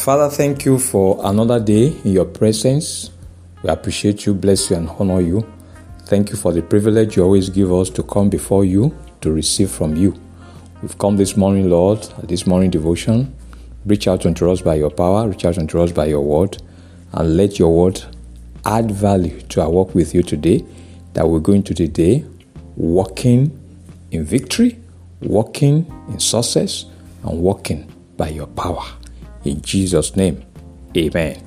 Father, thank you for another day in your presence. We appreciate you, bless you, and honor you. Thank you for the privilege you always give us to come before you to receive from you. We've come this morning, Lord, this morning devotion. Reach out unto us by your power, reach out unto us by your word, and let your word add value to our work with you today. That we're going to today walking in victory, walking in success, and walking by your power. In Jesus' name, amen.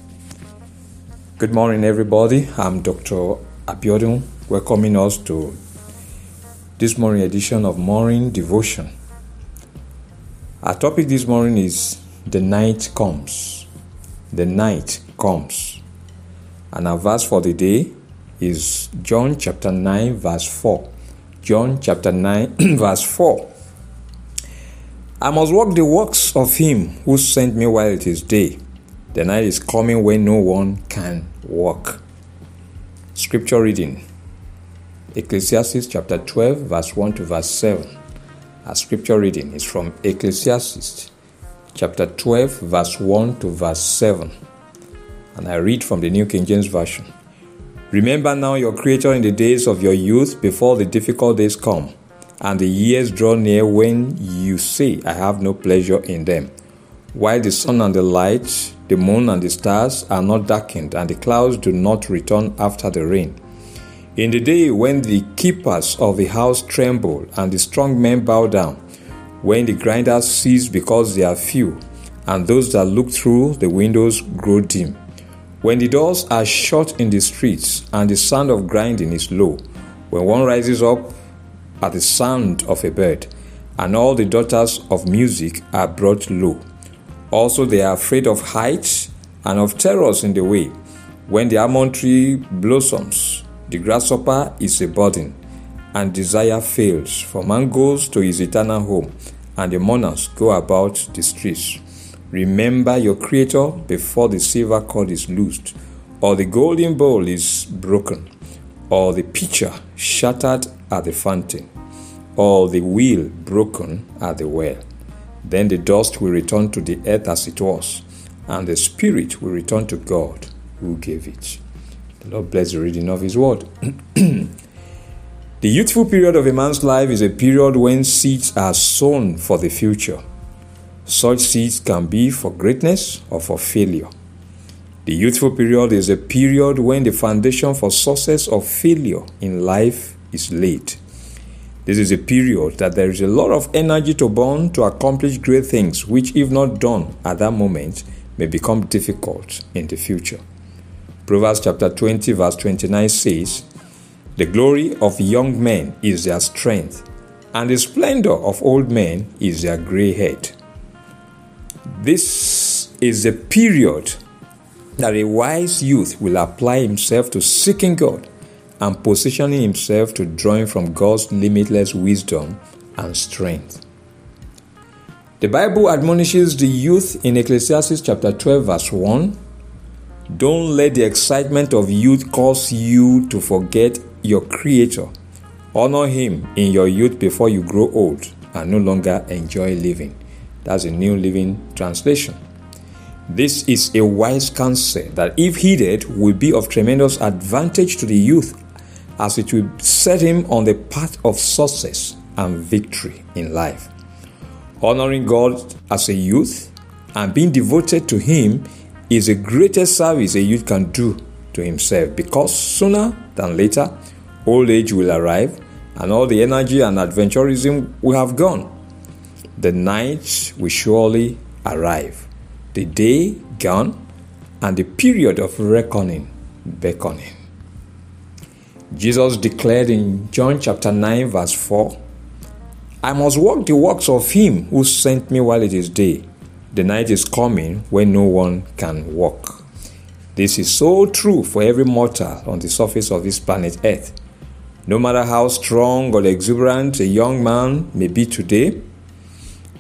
Good morning, everybody. I'm Dr. Abiodun, welcoming us to this morning edition of Morning Devotion. Our topic this morning is The Night Comes. The Night Comes. And our verse for the day is John chapter 9, verse 4. John chapter 9, verse 4. I must work the works of him who sent me while it is day. The night is coming when no one can work. Scripture reading Ecclesiastes chapter 12, verse 1 to verse 7. Our scripture reading is from Ecclesiastes chapter 12, verse 1 to verse 7. And I read from the New King James Version. Remember now your Creator in the days of your youth before the difficult days come and the years draw near when you say, I have no pleasure in them. While the sun and the light, the moon and the stars are not darkened, and the clouds do not return after the rain. In the day when the keepers of the house tremble and the strong men bow down, when the grinders cease because they are few, and those that look through the windows grow dim, when the doors are shut in the streets and the sound of grinding is low, when one rises up at the sound of a bird, and all the daughters of music are brought low. Also, they are afraid of heights and of terrors in the way. When the almond tree blossoms, the grasshopper is a burden, and desire fails. For man goes to his eternal home, and the mourners go about the streets. Remember your Creator before the silver cord is loosed, or the golden bowl is broken, or the pitcher shattered at the fountain or the wheel broken at the well. Then the dust will return to the earth as it was, and the spirit will return to God who gave it. The Lord bless the reading of His word. the youthful period of a man's life is a period when seeds are sown for the future. Such seeds can be for greatness or for failure. The youthful period is a period when the foundation for success or failure in life is laid. This is a period that there is a lot of energy to burn to accomplish great things, which, if not done at that moment, may become difficult in the future. Proverbs chapter 20, verse 29 says, The glory of young men is their strength, and the splendor of old men is their gray head. This is a period that a wise youth will apply himself to seeking God and positioning himself to drawing from God's limitless wisdom and strength. The Bible admonishes the youth in Ecclesiastes chapter 12, verse 1 Don't let the excitement of youth cause you to forget your Creator. Honor Him in your youth before you grow old and no longer enjoy living. That's a New Living Translation. This is a wise counsel that, if heeded, will be of tremendous advantage to the youth as it will set him on the path of success and victory in life. Honoring God as a youth and being devoted to Him is the greatest service a youth can do to himself because sooner than later, old age will arrive and all the energy and adventurism will have gone. The night will surely arrive, the day gone, and the period of reckoning beckoning. Jesus declared in John chapter 9, verse 4 I must work the works of him who sent me while it is day. The night is coming when no one can walk. This is so true for every mortal on the surface of this planet Earth. No matter how strong or exuberant a young man may be today,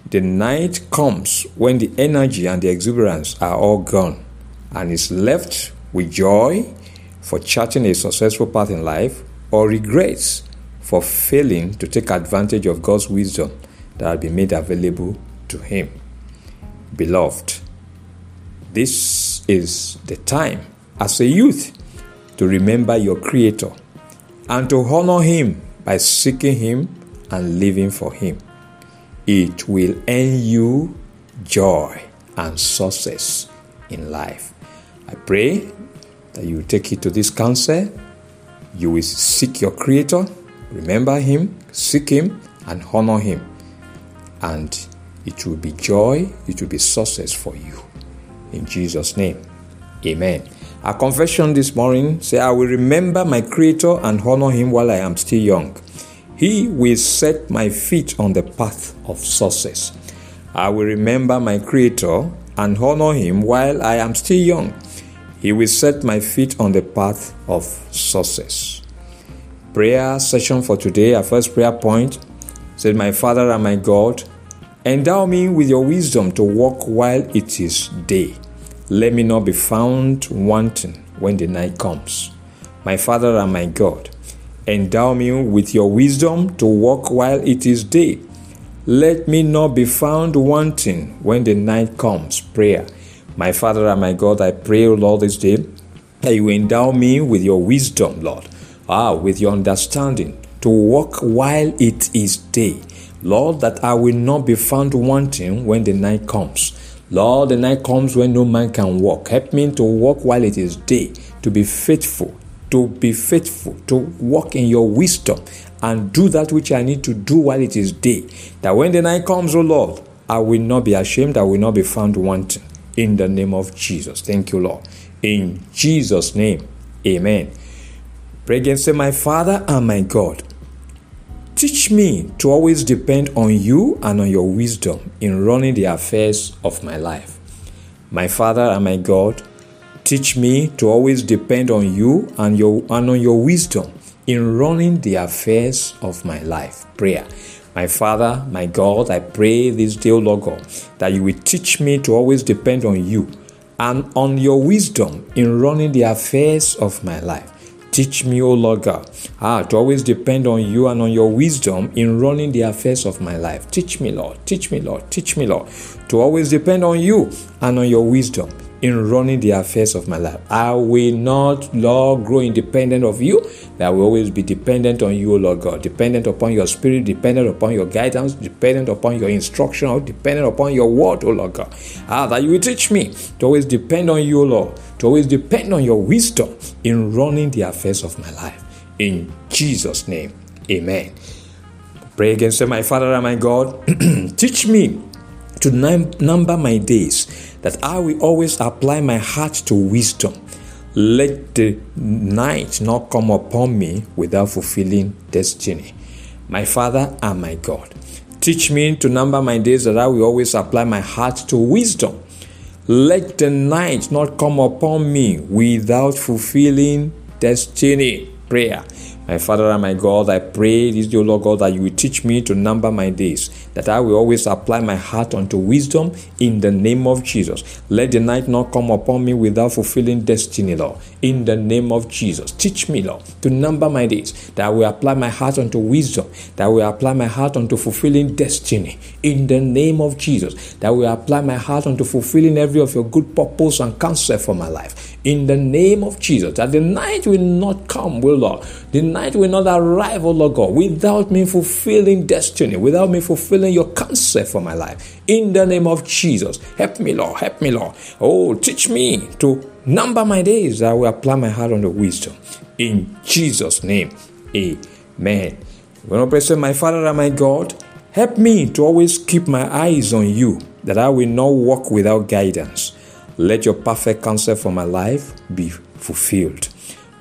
the night comes when the energy and the exuberance are all gone and is left with joy for charting a successful path in life or regrets for failing to take advantage of God's wisdom that has been made available to him. Beloved, This is the time as a youth to remember your Creator and to honor Him by seeking Him and living for Him. It will earn you joy and success in life. I pray you take it to this counsel. You will seek your Creator, remember Him, seek Him, and honor Him. And it will be joy, it will be success for you. In Jesus' name, Amen. Our confession this morning say, I will remember my Creator and honor Him while I am still young. He will set my feet on the path of success. I will remember my Creator and honor Him while I am still young. He will set my feet on the path of success. Prayer session for today, our first prayer point said, My Father and my God, endow me with your wisdom to walk while it is day. Let me not be found wanting when the night comes. My Father and my God, endow me with your wisdom to walk while it is day. Let me not be found wanting when the night comes. Prayer. My Father and my God, I pray, Lord, this day that you endow me with your wisdom, Lord, ah, with your understanding to walk while it is day. Lord, that I will not be found wanting when the night comes. Lord, the night comes when no man can walk. Help me to walk while it is day, to be faithful, to be faithful, to walk in your wisdom and do that which I need to do while it is day. That when the night comes, O Lord, I will not be ashamed, I will not be found wanting. In the name of Jesus. Thank you, Lord. In Jesus' name, amen. Pray again, say, My Father and my God, Teach me to always depend on you and on your wisdom in running the affairs of my life. My Father and my God, teach me to always depend on you and, your, and on your wisdom in running the affairs of my life. Prayer. My Father, my God, I pray this day, O Lord God, that you will teach me to always depend on you and on your wisdom in running the affairs of my life. Teach me, O Lord God, ah, to always depend on you and on your wisdom in running the affairs of my life. Teach me, Lord. Teach me, Lord. Teach me, Lord, to always depend on you and on your wisdom in running the affairs of my life. I will not, Lord, grow independent of you. I will always be dependent on you, Lord God. Dependent upon your spirit, dependent upon your guidance, dependent upon your instruction, dependent upon your word, O Lord God. Ah, that you will teach me to always depend on you, Lord. To always depend on your wisdom in running the affairs of my life. In Jesus' name, amen. Pray again, against my Father and my God. teach me to number my days that I will always apply my heart to wisdom. Let the night not come upon me without fulfilling destiny. My Father and my God, teach me to number my days that I will always apply my heart to wisdom. Let the night not come upon me without fulfilling destiny. Prayer. My Father and my God, I pray this dear Lord God that you will teach me to number my days, that I will always apply my heart unto wisdom in the name of Jesus. Let the night not come upon me without fulfilling destiny, Lord. In the name of Jesus. Teach me, Lord, to number my days, that I will apply my heart unto wisdom, that I will apply my heart unto fulfilling destiny. In the name of Jesus, that I will apply my heart unto fulfilling every of your good purpose and counsel for my life. In the name of Jesus, that the night will not come, will Lord. The night will not arrive, O Lord God, without me fulfilling destiny, without me fulfilling your concept for my life. In the name of Jesus, help me, Lord, help me, Lord. Oh, teach me to number my days. I will apply my heart on the wisdom. In Jesus' name, amen. When I pray, my Father and my God, help me to always keep my eyes on you, that I will not walk without guidance. Let your perfect counsel for my life be fulfilled.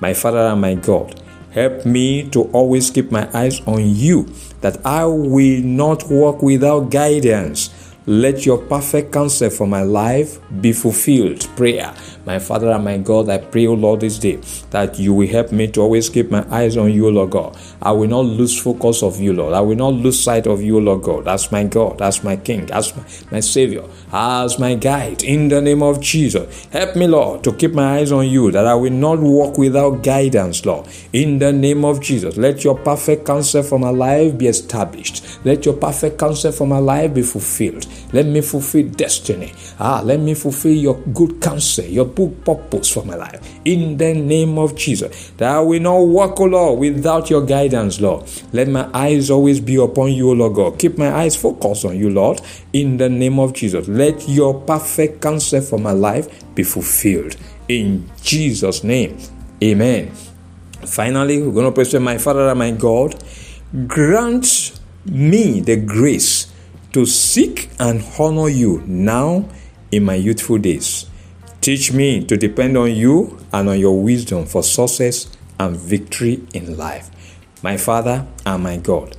My Father and my God, Help me to always keep my eyes on you, that I will not walk without guidance. Let your perfect counsel for my life be fulfilled. Prayer. My Father and my God, I pray, O Lord, this day that you will help me to always keep my eyes on you, Lord God. I will not lose focus of you, Lord. I will not lose sight of you, Lord God. That's my God, that's my King, that's my, my Savior, as my guide. In the name of Jesus, help me, Lord, to keep my eyes on you, that I will not walk without guidance, Lord. In the name of Jesus, let your perfect counsel for my life be established. Let your perfect counsel for my life be fulfilled. Let me fulfill destiny. Ah, let me fulfill your good counsel, your good purpose for my life. In the name of Jesus, that I will not walk, O Lord, without your guidance, Lord. Let my eyes always be upon you, O Lord God. Keep my eyes focused on you, Lord. In the name of Jesus, let your perfect counsel for my life be fulfilled. In Jesus' name, Amen. Finally, we're going to pray, to my Father and my God, grant me the grace to seek and honor you now in my youthful days. Teach me to depend on you and on your wisdom for success and victory in life. My Father and my God,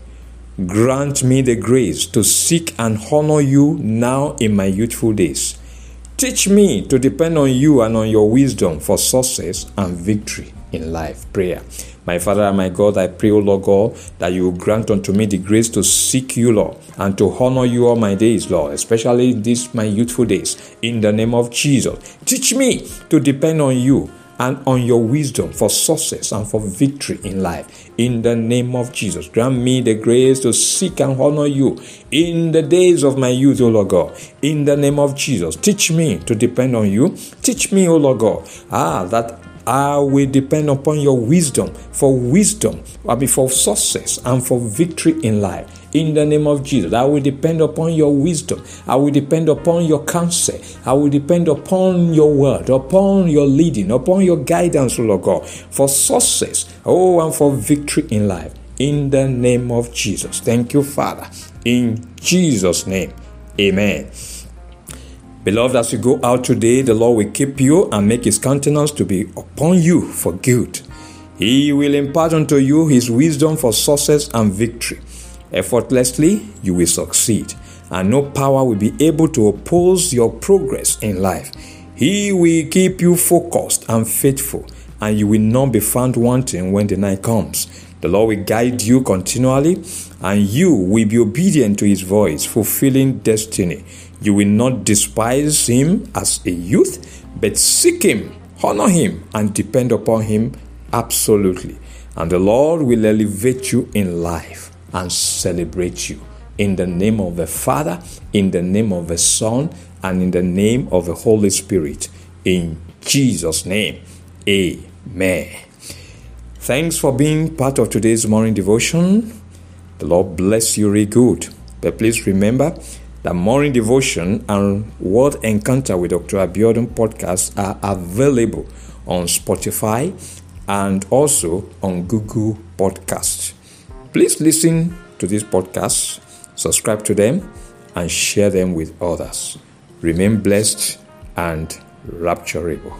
grant me the grace to seek and honor you now in my youthful days. Teach me to depend on you and on your wisdom for success and victory in life. Prayer. My Father and my God, I pray, O Lord God, that you grant unto me the grace to seek you, Lord, and to honor you all my days, Lord, especially these my youthful days. In the name of Jesus, teach me to depend on you and on your wisdom for success and for victory in life. In the name of Jesus, grant me the grace to seek and honor you in the days of my youth, O Lord God. In the name of Jesus, teach me to depend on you. Teach me, O Lord God, ah, that I will depend upon your wisdom for wisdom, I mean for success and for victory in life. In the name of Jesus, I will depend upon your wisdom. I will depend upon your counsel. I will depend upon your word, upon your leading, upon your guidance, Lord God, for success, oh, and for victory in life. In the name of Jesus. Thank you, Father. In Jesus' name. Amen. Beloved, as you go out today, the Lord will keep you and make his countenance to be upon you for good. He will impart unto you his wisdom for success and victory. Effortlessly, you will succeed, and no power will be able to oppose your progress in life. He will keep you focused and faithful, and you will not be found wanting when the night comes. The Lord will guide you continually, and you will be obedient to his voice, fulfilling destiny. You will not despise him as a youth, but seek him, honor him, and depend upon him absolutely. And the Lord will elevate you in life and celebrate you. In the name of the Father, in the name of the Son, and in the name of the Holy Spirit. In Jesus' name, amen. Thanks for being part of today's morning devotion. The Lord bless you really good. But please remember, the morning devotion and word encounter with Dr. Abiodun podcast are available on Spotify and also on Google Podcasts. Please listen to these podcasts, subscribe to them, and share them with others. Remain blessed and rapturable.